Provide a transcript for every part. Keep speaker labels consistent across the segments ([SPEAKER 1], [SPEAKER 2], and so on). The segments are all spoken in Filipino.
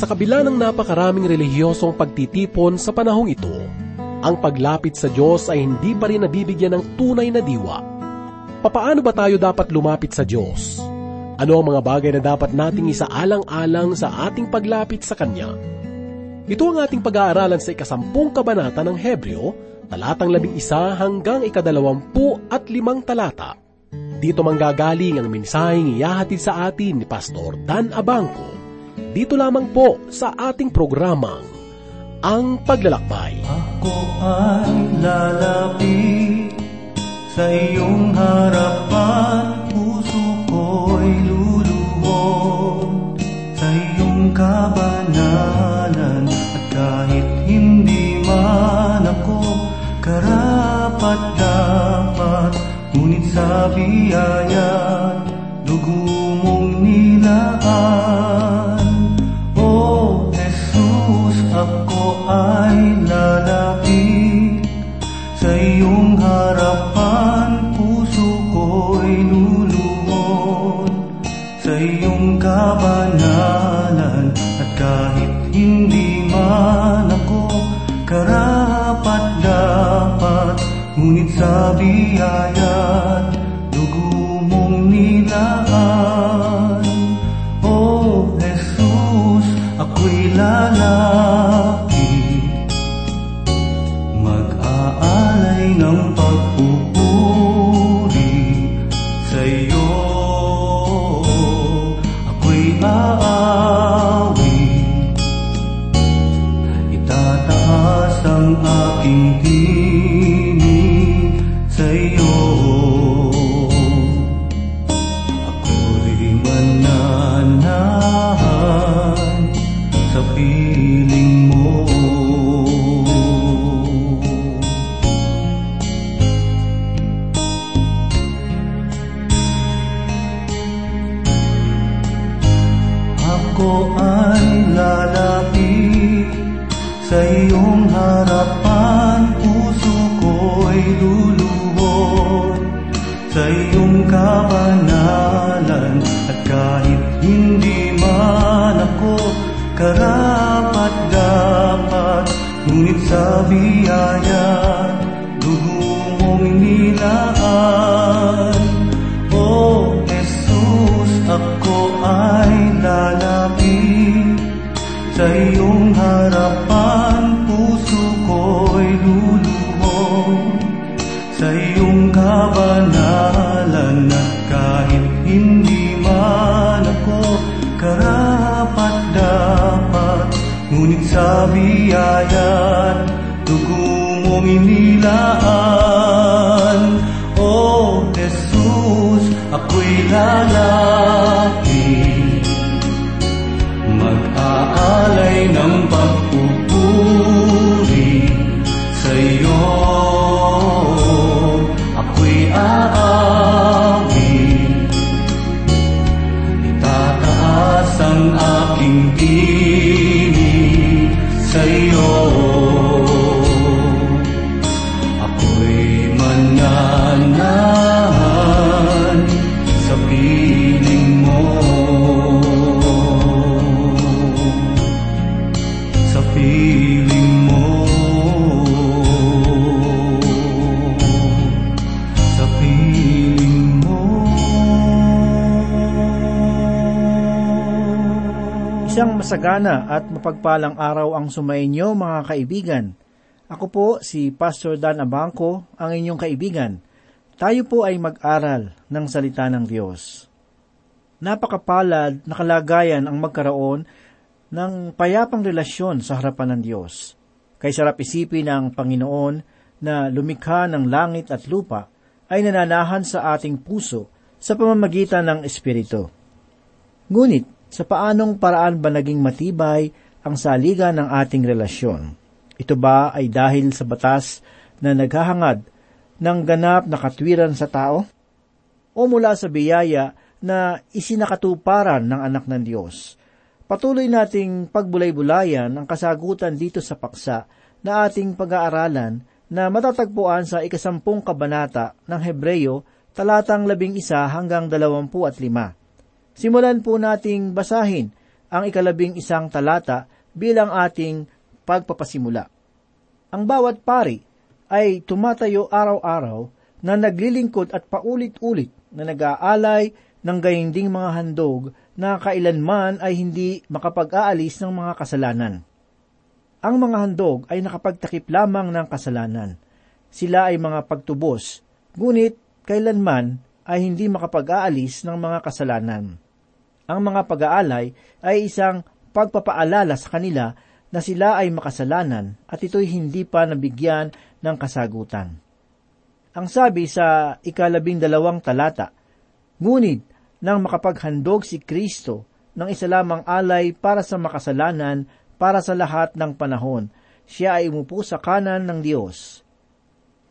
[SPEAKER 1] Sa kabila ng napakaraming relihiyosong pagtitipon sa panahong ito, ang paglapit sa Diyos ay hindi pa rin nabibigyan ng tunay na diwa. Papaano ba tayo dapat lumapit sa Diyos? Ano ang mga bagay na dapat nating isaalang-alang sa ating paglapit sa Kanya? Ito ang ating pag-aaralan sa ikasampung kabanata ng Hebreo, talatang labing isa hanggang ikadalawampu at limang talata. Dito manggagaling ang mensaheng iyahatid sa atin ni Pastor Dan Abangco. Dito lamang po sa ating programang Ang Paglalakbay.
[SPEAKER 2] Ako ay lalapit sa iyong harapan, puso ko'y luluhod sa iyong kabanalan at kahit hindi man ako karapat dapat ngunit sa biyaya
[SPEAKER 3] my masagana at mapagpalang araw ang sumainyo mga kaibigan. Ako po si Pastor Dan Abangco, ang inyong kaibigan. Tayo po ay mag-aral ng salita ng Diyos. Napakapalad na kalagayan ang magkaroon ng payapang relasyon sa harapan ng Diyos. Kay sarap isipin ng Panginoon na lumikha ng langit at lupa ay nananahan sa ating puso sa pamamagitan ng Espiritu. Ngunit, sa paanong paraan ba naging matibay ang saligan ng ating relasyon? Ito ba ay dahil sa batas na naghahangad ng ganap na katwiran sa tao? O mula sa biyaya na isinakatuparan ng anak ng Diyos? Patuloy nating pagbulay-bulayan ang kasagutan dito sa paksa na ating pag-aaralan na matatagpuan sa ikasampung kabanata ng Hebreyo talatang labing isa hanggang dalawampu at lima. Simulan po nating basahin ang ikalabing isang talata bilang ating pagpapasimula. Ang bawat pari ay tumatayo araw-araw na naglilingkod at paulit-ulit na nag-aalay ng gayinding mga handog na kailanman ay hindi makapag-aalis ng mga kasalanan. Ang mga handog ay nakapagtakip lamang ng kasalanan. Sila ay mga pagtubos, ngunit kailanman ay hindi makapag-aalis ng mga kasalanan. Ang mga pag-aalay ay isang pagpapaalala sa kanila na sila ay makasalanan at ito'y hindi pa nabigyan ng kasagutan. Ang sabi sa ikalabing dalawang talata, Ngunit nang makapaghandog si Kristo ng isa lamang alay para sa makasalanan para sa lahat ng panahon. Siya ay umupo sa kanan ng Diyos.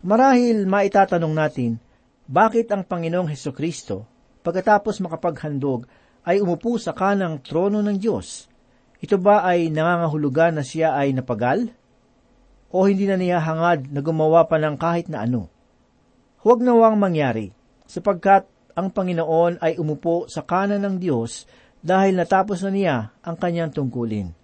[SPEAKER 3] Marahil maitatanong natin, bakit ang Panginoong Heso Kristo, pagkatapos makapaghandog, ay umupo sa kanang trono ng Diyos? Ito ba ay nangangahulugan na siya ay napagal? O hindi na niya hangad na gumawa pa ng kahit na ano? Huwag nawang mangyari, sapagkat ang Panginoon ay umupo sa kanan ng Diyos dahil natapos na niya ang kanyang tungkulin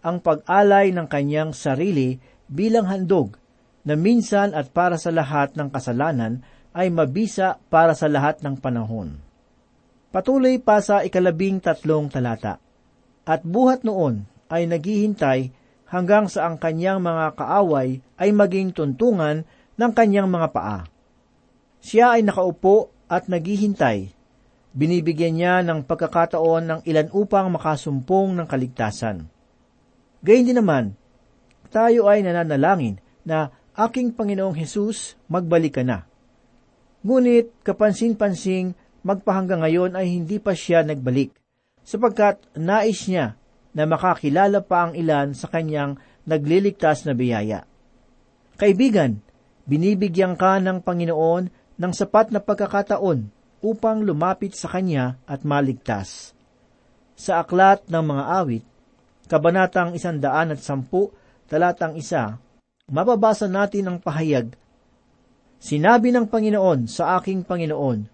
[SPEAKER 3] ang pag-alay ng kanyang sarili bilang handog na minsan at para sa lahat ng kasalanan ay mabisa para sa lahat ng panahon. Patuloy pa sa ikalabing tatlong talata. At buhat noon ay naghihintay hanggang sa ang kanyang mga kaaway ay maging tuntungan ng kanyang mga paa. Siya ay nakaupo at naghihintay. Binibigyan niya ng pagkakataon ng ilan upang makasumpong ng kaligtasan. Gayun din naman, tayo ay nananalangin na aking Panginoong Hesus, magbalik ka na. Ngunit kapansin-pansing magpahanggang ngayon ay hindi pa siya nagbalik, sapagkat nais niya na makakilala pa ang ilan sa kanyang nagliligtas na biyaya. Kaibigan, binibigyan ka ng Panginoon ng sapat na pagkakataon upang lumapit sa Kanya at maligtas. Sa aklat ng mga awit, Kabanatang isandaan at sampu, talatang isa, mababasa natin ang pahayag, Sinabi ng Panginoon sa aking Panginoon,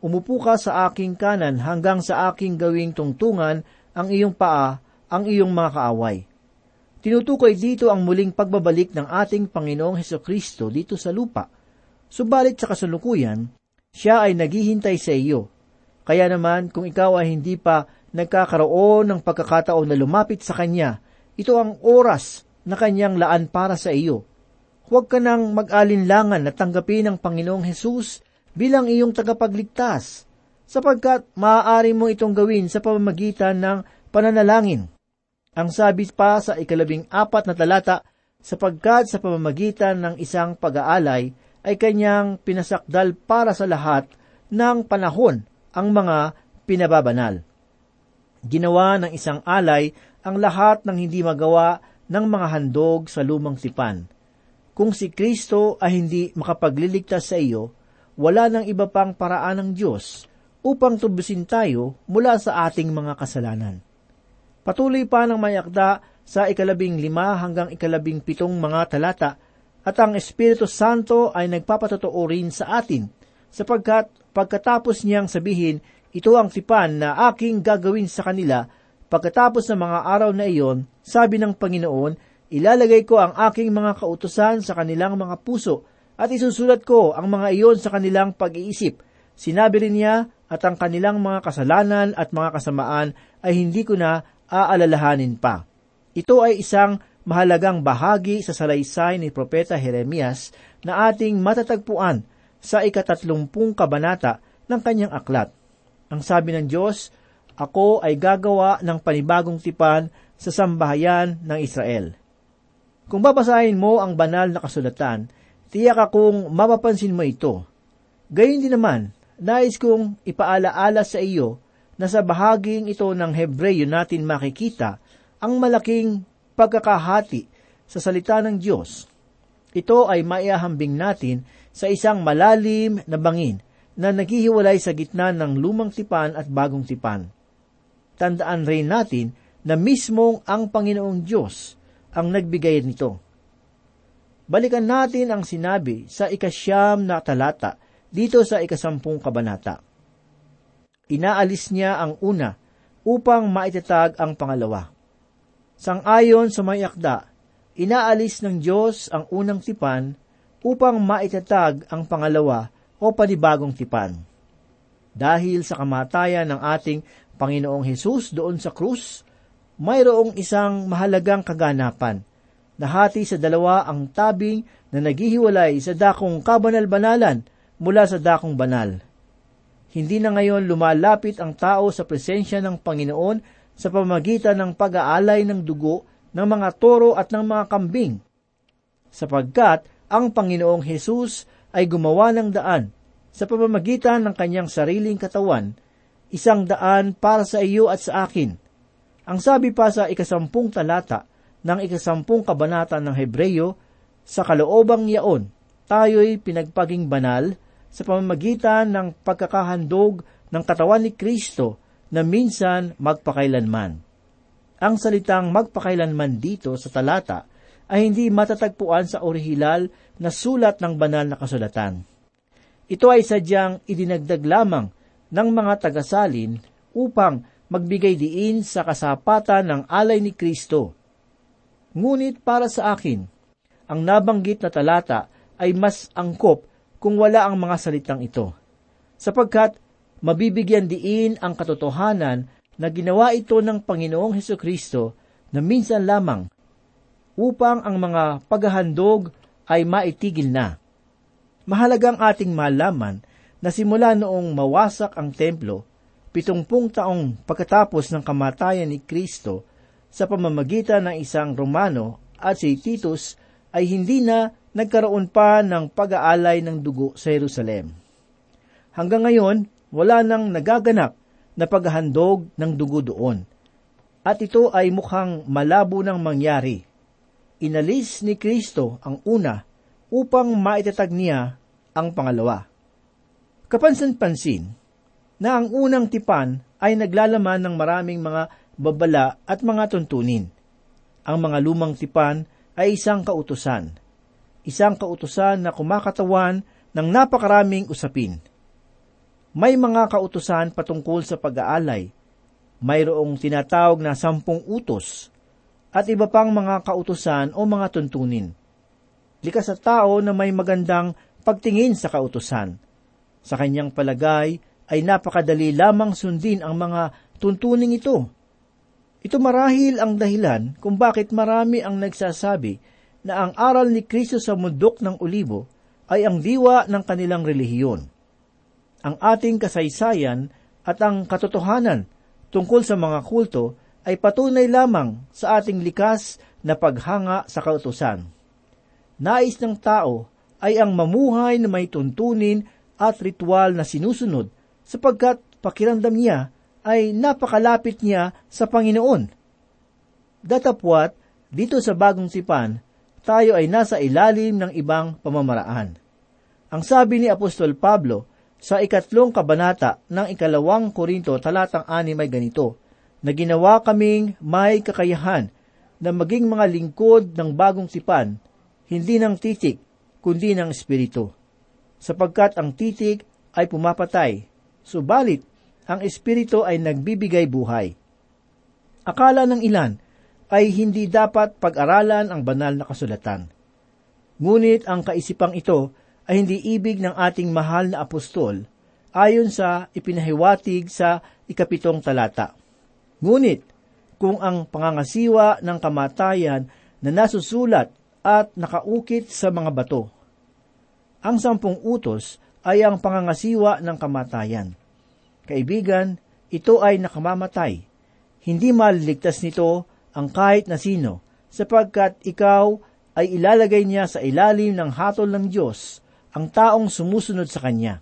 [SPEAKER 3] Umupo ka sa aking kanan hanggang sa aking gawing tungtungan ang iyong paa, ang iyong mga kaaway. Tinutukoy dito ang muling pagbabalik ng ating Panginoong Heso Kristo dito sa lupa. Subalit sa kasalukuyan, siya ay naghihintay sa iyo. Kaya naman, kung ikaw ay hindi pa nagkakaroon ng pagkakataon na lumapit sa Kanya, ito ang oras na Kanyang laan para sa iyo. Huwag ka nang mag-alinlangan na tanggapin ang Panginoong Hesus bilang iyong tagapagligtas, sapagkat maaari mo itong gawin sa pamamagitan ng pananalangin. Ang sabi pa sa ikalabing apat na talata, sapagkat sa pamamagitan ng isang pag-aalay ay kanyang pinasakdal para sa lahat ng panahon ang mga pinababanal. Ginawa ng isang alay ang lahat ng hindi magawa ng mga handog sa lumang tipan. Kung si Kristo ay hindi makapagliligtas sa iyo, wala nang iba pang paraan ng Diyos upang tubusin tayo mula sa ating mga kasalanan. Patuloy pa ng mayakda sa ikalabing lima hanggang ikalabing pitong mga talata at ang Espiritu Santo ay nagpapatotoo rin sa atin sapagkat pagkatapos niyang sabihin ito ang tipan na aking gagawin sa kanila pagkatapos ng mga araw na iyon, sabi ng Panginoon, ilalagay ko ang aking mga kautusan sa kanilang mga puso at isusulat ko ang mga iyon sa kanilang pag-iisip. Sinabi rin niya at ang kanilang mga kasalanan at mga kasamaan ay hindi ko na aalalahanin pa. Ito ay isang mahalagang bahagi sa salaysay ni Propeta Jeremias na ating matatagpuan sa ikatatlumpung kabanata ng kanyang aklat. Ang sabi ng Diyos, Ako ay gagawa ng panibagong tipan sa sambahayan ng Israel. Kung babasahin mo ang banal na kasulatan, tiyak akong mapapansin mo ito. Gayun din naman, nais kong ipaalaala sa iyo na sa bahaging ito ng Hebreyo natin makikita ang malaking pagkakahati sa salita ng Diyos. Ito ay maiahambing natin sa isang malalim na bangin na naghihiwalay sa gitna ng lumang tipan at bagong tipan. Tandaan rin natin na mismong ang Panginoong Diyos ang nagbigay nito. Balikan natin ang sinabi sa ikasyam na talata dito sa ikasampung kabanata. Inaalis niya ang una upang maitatag ang pangalawa. Sang-ayon sa may akda, inaalis ng Diyos ang unang tipan upang maitatag ang pangalawa o panibagong tipan. Dahil sa kamatayan ng ating Panginoong Hesus doon sa krus, mayroong isang mahalagang kaganapan. Nahati sa dalawa ang tabing na naghihiwalay sa dakong kabanal-banalan mula sa dakong banal. Hindi na ngayon lumalapit ang tao sa presensya ng Panginoon sa pamagitan ng pag-aalay ng dugo ng mga toro at ng mga kambing, sapagkat ang Panginoong Hesus ay gumawa ng daan sa pamamagitan ng kanyang sariling katawan, isang daan para sa iyo at sa akin. Ang sabi pa sa ikasampung talata ng ikasampung kabanata ng Hebreyo, sa kaloobang yaon, tayo'y pinagpaging banal sa pamamagitan ng pagkakahandog ng katawan ni Kristo na minsan magpakailanman. Ang salitang magpakailanman dito sa talata ay hindi matatagpuan sa orihinal na sulat ng banal na kasulatan. Ito ay sadyang idinagdag lamang ng mga tagasalin upang magbigay diin sa kasapatan ng alay ni Kristo. Ngunit para sa akin, ang nabanggit na talata ay mas angkop kung wala ang mga salitang ito, sapagkat mabibigyan diin ang katotohanan na ginawa ito ng Panginoong Heso Kristo na minsan lamang upang ang mga paghahandog ay maitigil na. Mahalagang ating malaman na simula noong mawasak ang templo, pitungpung taong pagkatapos ng kamatayan ni Kristo sa pamamagitan ng isang Romano at si Titus ay hindi na nagkaroon pa ng pag-aalay ng dugo sa Jerusalem. Hanggang ngayon, wala nang nagaganap na paghahandog ng dugo doon. At ito ay mukhang malabo ng mangyari inalis ni Kristo ang una upang maitatag niya ang pangalawa. Kapansan-pansin na ang unang tipan ay naglalaman ng maraming mga babala at mga tuntunin. Ang mga lumang tipan ay isang kautusan. Isang kautusan na kumakatawan ng napakaraming usapin. May mga kautusan patungkol sa pag-aalay. Mayroong tinatawag na sampung utos at iba pang mga kautusan o mga tuntunin. Likas sa tao na may magandang pagtingin sa kautusan. Sa kanyang palagay ay napakadali lamang sundin ang mga tuntuning ito. Ito marahil ang dahilan kung bakit marami ang nagsasabi na ang aral ni Kristo sa mundok ng olibo ay ang diwa ng kanilang relihiyon. Ang ating kasaysayan at ang katotohanan tungkol sa mga kulto ay patunay lamang sa ating likas na paghanga sa kautusan. Nais ng tao ay ang mamuhay na may tuntunin at ritual na sinusunod sapagkat pakiramdam niya ay napakalapit niya sa Panginoon. Datapwat, dito sa bagong sipan, tayo ay nasa ilalim ng ibang pamamaraan. Ang sabi ni Apostol Pablo sa ikatlong kabanata ng ikalawang Korinto talatang anim ay ganito, na ginawa kaming may kakayahan na maging mga lingkod ng bagong sipan, hindi ng titik, kundi ng espiritu. Sapagkat ang titik ay pumapatay, subalit ang espiritu ay nagbibigay buhay. Akala ng ilan ay hindi dapat pag-aralan ang banal na kasulatan. Ngunit ang kaisipang ito ay hindi ibig ng ating mahal na apostol ayon sa ipinahiwatig sa ikapitong talata. Ngunit, kung ang pangangasiwa ng kamatayan na nasusulat at nakaukit sa mga bato, ang sampung utos ay ang pangangasiwa ng kamatayan. Kaibigan, ito ay nakamamatay. Hindi maliligtas nito ang kahit na sino, sapagkat ikaw ay ilalagay niya sa ilalim ng hatol ng Diyos ang taong sumusunod sa Kanya.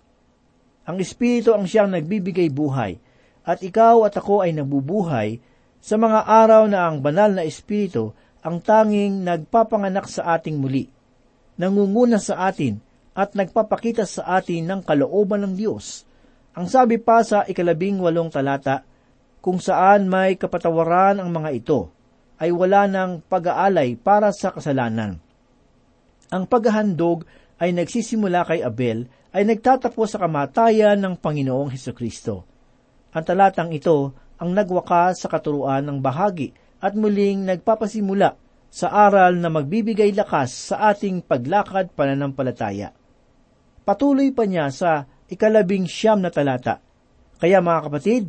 [SPEAKER 3] Ang Espiritu ang siyang nagbibigay buhay, at ikaw at ako ay nabubuhay sa mga araw na ang banal na Espiritu ang tanging nagpapanganak sa ating muli, nangunguna sa atin at nagpapakita sa atin ng kalooban ng Diyos. Ang sabi pa sa ikalabing walong talata, kung saan may kapatawaran ang mga ito, ay wala ng pag-aalay para sa kasalanan. Ang paghahandog ay nagsisimula kay Abel ay nagtatapos sa kamatayan ng Panginoong Heso Kristo. Ang talatang ito ang nagwakas sa katuruan ng bahagi at muling nagpapasimula sa aral na magbibigay lakas sa ating paglakad pananampalataya. Patuloy pa niya sa ikalabing siyam na talata. Kaya mga kapatid,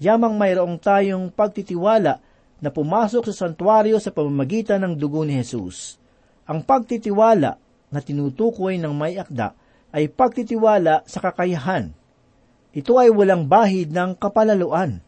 [SPEAKER 3] yamang mayroong tayong pagtitiwala na pumasok sa santuario sa pamamagitan ng dugo ni Jesus. Ang pagtitiwala na tinutukoy ng may akda ay pagtitiwala sa kakayahan. Ito ay walang bahid ng kapalaluan.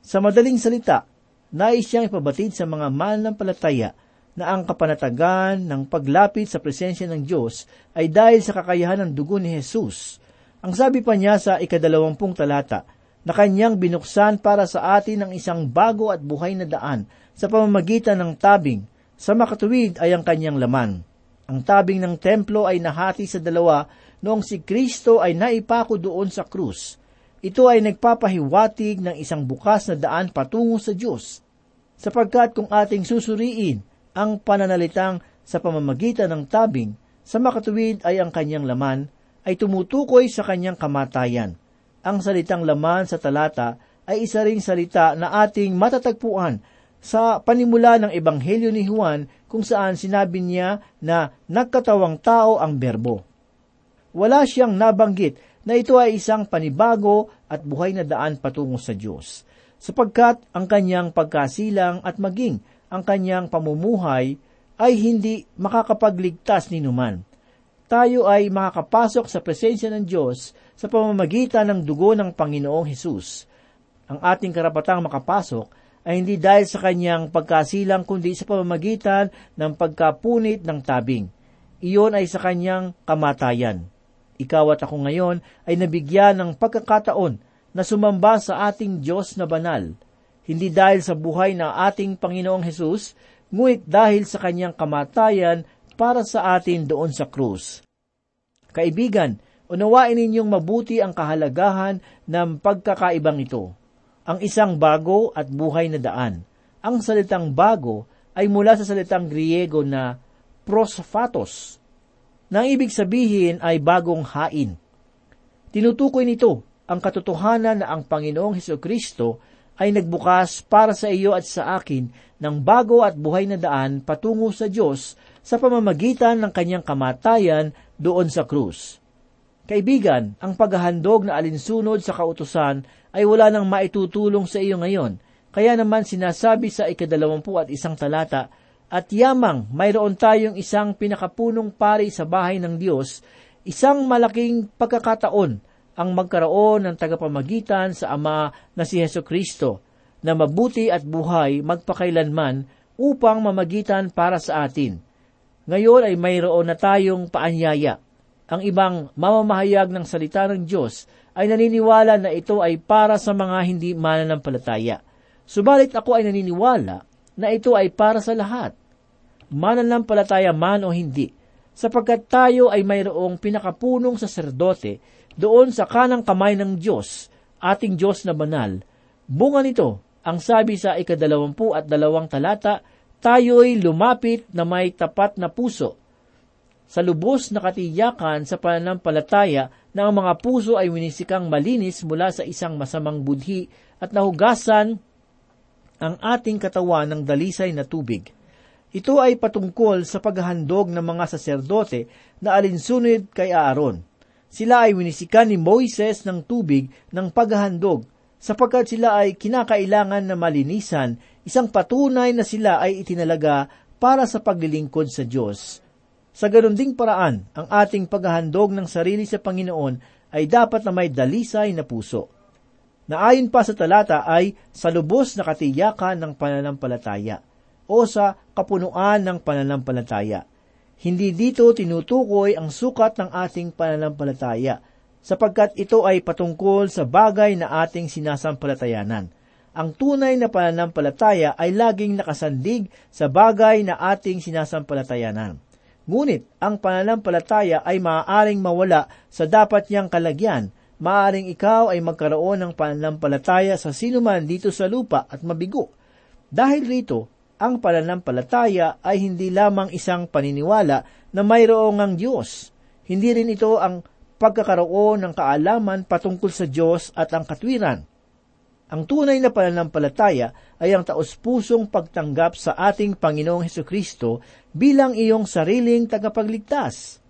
[SPEAKER 3] Sa madaling salita, nais siyang ipabatid sa mga mananampalataya na ang kapanatagan ng paglapit sa presensya ng Diyos ay dahil sa kakayahan ng dugo ni Jesus. Ang sabi pa niya sa ikadalawampung talata, na kanyang binuksan para sa atin ang isang bago at buhay na daan sa pamamagitan ng tabing, sa makatuwid ay ang kanyang laman. Ang tabing ng templo ay nahati sa dalawa noong si Kristo ay naipako doon sa krus. Ito ay nagpapahiwatig ng isang bukas na daan patungo sa Diyos. Sapagkat kung ating susuriin ang pananalitang sa pamamagitan ng tabing, sa makatuwid ay ang kanyang laman, ay tumutukoy sa kanyang kamatayan. Ang salitang laman sa talata ay isa ring salita na ating matatagpuan sa panimula ng Ebanghelyo ni Juan kung saan sinabi niya na nagkatawang tao ang berbo. Wala siyang nabanggit na ito ay isang panibago at buhay na daan patungo sa Diyos, sapagkat ang kanyang pagkasilang at maging ang kanyang pamumuhay ay hindi makakapagligtas ni numan. Tayo ay makakapasok sa presensya ng Diyos sa pamamagitan ng dugo ng Panginoong Hesus. Ang ating karapatang makapasok ay hindi dahil sa kanyang pagkasilang kundi sa pamamagitan ng pagkapunit ng tabing. Iyon ay sa kanyang kamatayan. Ikaw at ako ngayon ay nabigyan ng pagkakataon na sumamba sa ating Diyos na banal, hindi dahil sa buhay na ating Panginoong Hesus, ngunit dahil sa kanyang kamatayan para sa atin doon sa krus. Kaibigan, unawain ninyong mabuti ang kahalagahan ng pagkakaibang ito ang isang bago at buhay na daan. Ang salitang bago ay mula sa salitang Griego na prosphatos, na ibig sabihin ay bagong hain. Tinutukoy nito ang katotohanan na ang Panginoong Heso Kristo ay nagbukas para sa iyo at sa akin ng bago at buhay na daan patungo sa Diyos sa pamamagitan ng kanyang kamatayan doon sa krus. Kaibigan, ang paghahandog na alinsunod sa kautusan ay wala nang maitutulong sa iyo ngayon. Kaya naman sinasabi sa ikadalawampu at isang talata, at yamang mayroon tayong isang pinakapunong pari sa bahay ng Diyos, isang malaking pagkakataon ang magkaroon ng tagapamagitan sa Ama na si Heso Kristo, na mabuti at buhay magpakailanman upang mamagitan para sa atin. Ngayon ay mayroon na tayong paanyaya ang ibang mamamahayag ng salita ng Diyos ay naniniwala na ito ay para sa mga hindi mananampalataya. Subalit ako ay naniniwala na ito ay para sa lahat. Mananampalataya man o hindi, sapagkat tayo ay mayroong pinakapunong saserdote doon sa kanang kamay ng Diyos, ating Diyos na banal. Bunga nito, ang sabi sa ikadalawampu at dalawang talata, tayo'y lumapit na may tapat na puso sa lubos na katiyakan sa pananampalataya na ang mga puso ay winisikang malinis mula sa isang masamang budhi at nahugasan ang ating katawan ng dalisay na tubig. Ito ay patungkol sa paghahandog ng mga saserdote na alinsunod kay Aaron. Sila ay winisikan ni Moises ng tubig ng paghahandog sapagkat sila ay kinakailangan na malinisan, isang patunay na sila ay itinalaga para sa paglilingkod sa Diyos. Sa ganon ding paraan, ang ating paghahandog ng sarili sa Panginoon ay dapat na may dalisay na puso. Naayon pa sa talata ay sa lubos na katiyakan ng pananampalataya o sa kapunuan ng pananampalataya. Hindi dito tinutukoy ang sukat ng ating pananampalataya sapagkat ito ay patungkol sa bagay na ating sinasampalatayanan. Ang tunay na pananampalataya ay laging nakasandig sa bagay na ating sinasampalatayanan. Ngunit ang pananampalataya ay maaaring mawala sa dapat niyang kalagyan. Maaaring ikaw ay magkaroon ng pananampalataya sa sinuman dito sa lupa at mabigo. Dahil rito, ang pananampalataya ay hindi lamang isang paniniwala na mayroong ang Diyos. Hindi rin ito ang pagkakaroon ng kaalaman patungkol sa Diyos at ang katwiran. Ang tunay na pananampalataya ay ang taos-pusong pagtanggap sa ating Panginoong Heso Kristo bilang iyong sariling tagapagligtas.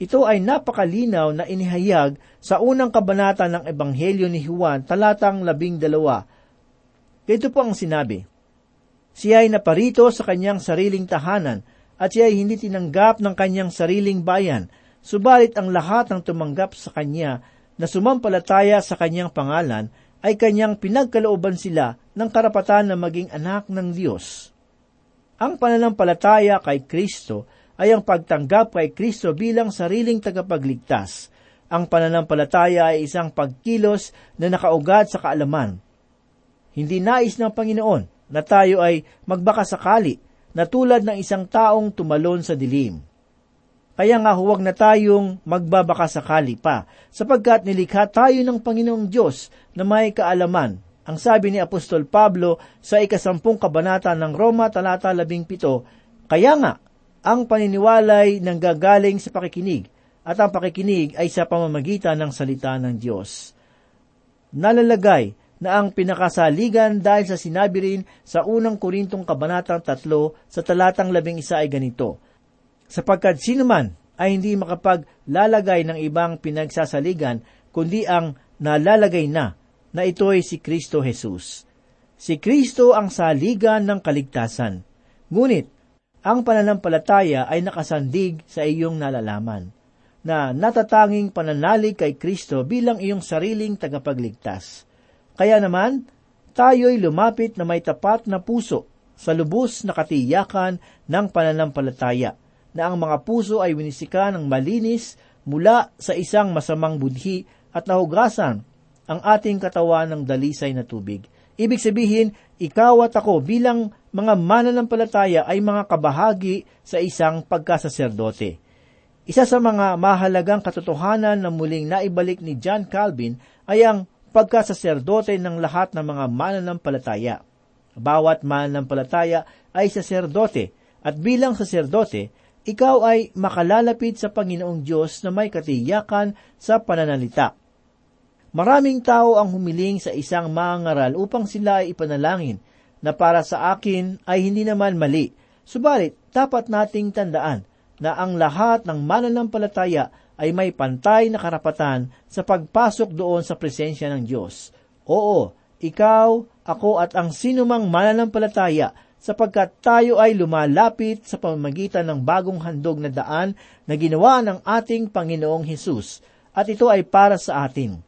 [SPEAKER 3] Ito ay napakalinaw na inihayag sa unang kabanata ng Ebanghelyo ni Juan, talatang labing dalawa. Ito po ang sinabi, Siya ay naparito sa kanyang sariling tahanan at siya ay hindi tinanggap ng kanyang sariling bayan, subalit ang lahat ng tumanggap sa kanya na sumampalataya sa kanyang pangalan ay kanyang pinagkalooban sila ng karapatan na maging anak ng Diyos. Ang pananampalataya kay Kristo ay ang pagtanggap kay Kristo bilang sariling tagapagligtas. Ang pananampalataya ay isang pagkilos na nakaugad sa kaalaman. Hindi nais ng Panginoon na tayo ay magbakasakali na tulad ng isang taong tumalon sa dilim. Kaya nga huwag na tayong magbabakasakali pa, sapagkat nilikha tayo ng Panginoong Diyos na may kaalaman. Ang sabi ni Apostol Pablo sa ikasampung kabanata ng Roma talata labing pito, Kaya nga, ang paniniwalay nang gagaling sa pakikinig, at ang pakikinig ay sa pamamagitan ng salita ng Diyos. Nalalagay na ang pinakasaligan dahil sa sinabi rin sa unang Korintong Kabanatang 3 sa talatang 11 ay ganito, Sapagkat sino man ay hindi makapaglalagay ng ibang pinagsasaligan, kundi ang nalalagay na, na ito'y si Kristo Jesus. Si Kristo ang saligan ng kaligtasan. Ngunit, ang pananampalataya ay nakasandig sa iyong nalalaman, na natatanging pananalig kay Kristo bilang iyong sariling tagapagligtas. Kaya naman, tayo'y lumapit na may tapat na puso sa lubos na katiyakan ng pananampalataya, na ang mga puso ay winisika ng malinis mula sa isang masamang budhi at nahugasan ang ating katawan ng dalisay na tubig. Ibig sabihin, ikaw at ako bilang mga mananampalataya ay mga kabahagi sa isang pagkasaserdote. Isa sa mga mahalagang katotohanan na muling naibalik ni John Calvin ay ang pagkasaserdote ng lahat ng mga mananampalataya. Bawat mananampalataya ay saserdote at bilang saserdote, ikaw ay makalalapit sa Panginoong Diyos na may katiyakan sa pananalita. Maraming tao ang humiling sa isang mangaral upang sila ay ipanalangin na para sa akin ay hindi naman mali. Subalit, dapat nating tandaan na ang lahat ng mananampalataya ay may pantay na karapatan sa pagpasok doon sa presensya ng Diyos. Oo, ikaw, ako at ang sinumang mananampalataya sapagkat tayo ay lumalapit sa pamamagitan ng bagong handog na daan na ginawa ng ating Panginoong Hesus at ito ay para sa atin.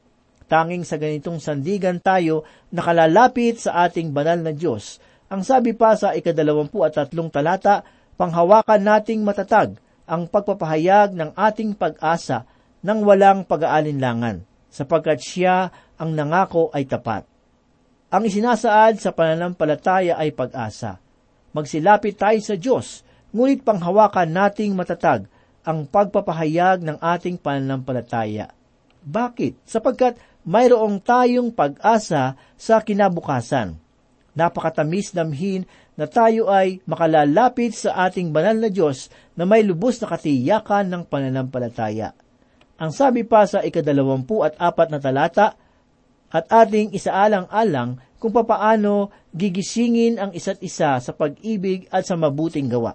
[SPEAKER 3] Tanging sa ganitong sandigan tayo nakalalapit sa ating banal na Diyos. Ang sabi pa sa ikadalawampu at tatlong talata, panghawakan nating matatag ang pagpapahayag ng ating pag-asa ng walang pag-aalinlangan, sapagkat siya ang nangako ay tapat. Ang isinasaad sa pananampalataya ay pag-asa. Magsilapit tayo sa Diyos, ngunit panghawakan nating matatag ang pagpapahayag ng ating pananampalataya. Bakit? Sapagkat mayroong tayong pag-asa sa kinabukasan. Napakatamis damhin na tayo ay makalalapit sa ating banal na Diyos na may lubos na katiyakan ng pananampalataya. Ang sabi pa sa ikadalawampu at apat na talata, at ating isaalang-alang kung papaano gigisingin ang isa't isa sa pag-ibig at sa mabuting gawa.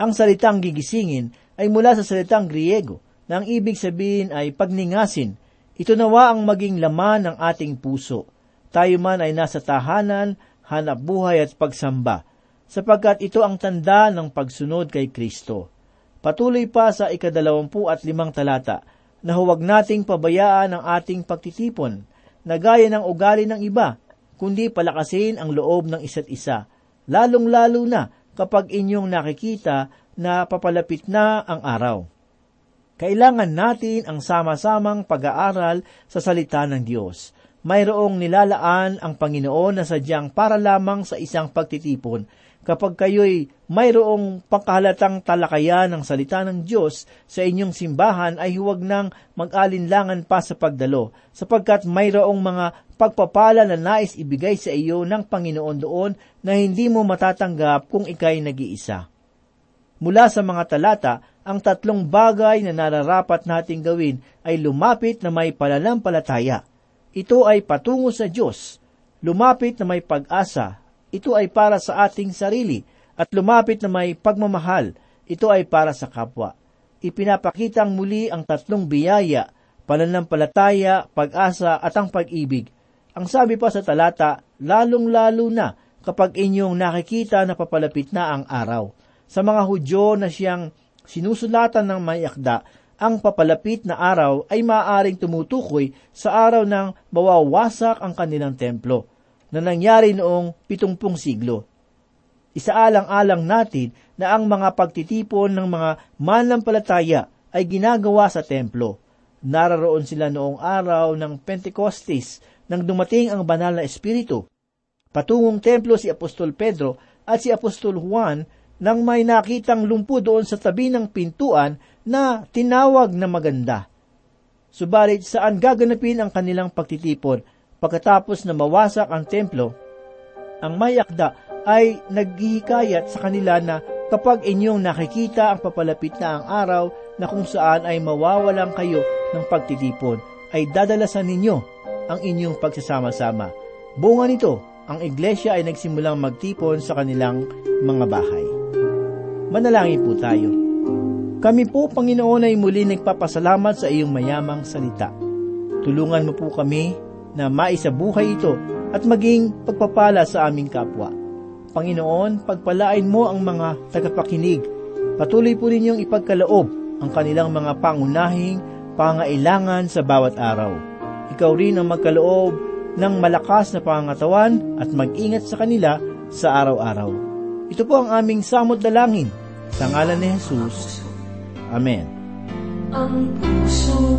[SPEAKER 3] Ang salitang gigisingin ay mula sa salitang Griego na ang ibig sabihin ay pagningasin. Ito nawa ang maging laman ng ating puso. Tayo man ay nasa tahanan, hanap buhay at pagsamba sapagkat ito ang tanda ng pagsunod kay Kristo. Patuloy pa sa ikadalawampu at limang talata, na huwag nating pabayaan ang ating pagtitipon, na gaya ng ugali ng iba, kundi palakasin ang loob ng isa't isa, lalong-lalo na kapag inyong nakikita na papalapit na ang araw. Kailangan natin ang sama-samang pag-aaral sa salita ng Diyos. Mayroong nilalaan ang Panginoon na sadyang para lamang sa isang pagtitipon kapag kayo'y mayroong pangkahalatang talakayan ng salita ng Diyos sa inyong simbahan ay huwag nang mag-alinlangan pa sa pagdalo, sapagkat mayroong mga pagpapala na nais ibigay sa iyo ng Panginoon doon na hindi mo matatanggap kung ikay nag-iisa. Mula sa mga talata, ang tatlong bagay na nararapat nating gawin ay lumapit na may pananampalataya. Ito ay patungo sa Diyos, Lumapit na may pag-asa, ito ay para sa ating sarili, at lumapit na may pagmamahal, ito ay para sa kapwa. Ipinapakitang muli ang tatlong biyaya, pananampalataya, pag-asa at ang pag-ibig. Ang sabi pa sa talata, lalong-lalo na kapag inyong nakikita na papalapit na ang araw. Sa mga Hudyo na siyang sinusulatan ng may akda, ang papalapit na araw ay maaaring tumutukoy sa araw ng mawawasak ang kanilang templo na nangyari noong pitungpung siglo. Isaalang-alang natin na ang mga pagtitipon ng mga manlampalataya ay ginagawa sa templo. Nararoon sila noong araw ng Pentecostes nang dumating ang banal na espiritu. Patungong templo si Apostol Pedro at si Apostol Juan nang may nakitang lumpo doon sa tabi ng pintuan na tinawag na maganda. Subalit saan gaganapin ang kanilang pagtitipon pagkatapos na mawasak ang templo? Ang mayakda ay naghihikayat sa kanila na kapag inyong nakikita ang papalapit na ang araw na kung saan ay mawawalan kayo ng pagtitipon, ay dadalasan ninyo ang inyong pagsasama-sama. Bunga nito, ang iglesia ay nagsimulang magtipon sa kanilang mga bahay. Manalangin po tayo. Kami po, Panginoon, ay muli nagpapasalamat sa iyong mayamang salita. Tulungan mo po kami na maisabuhay ito at maging pagpapala sa aming kapwa. Panginoon, pagpalain mo ang mga tagapakinig. Patuloy po ninyong ipagkaloob ang kanilang mga pangunahing pangailangan sa bawat araw. Ikaw rin ang magkaloob ng malakas na pangatawan at mag-ingat sa kanila sa araw-araw. Ito po ang aming samot dalangin sa ngalan ni Jesus. Amen.
[SPEAKER 4] Ang puso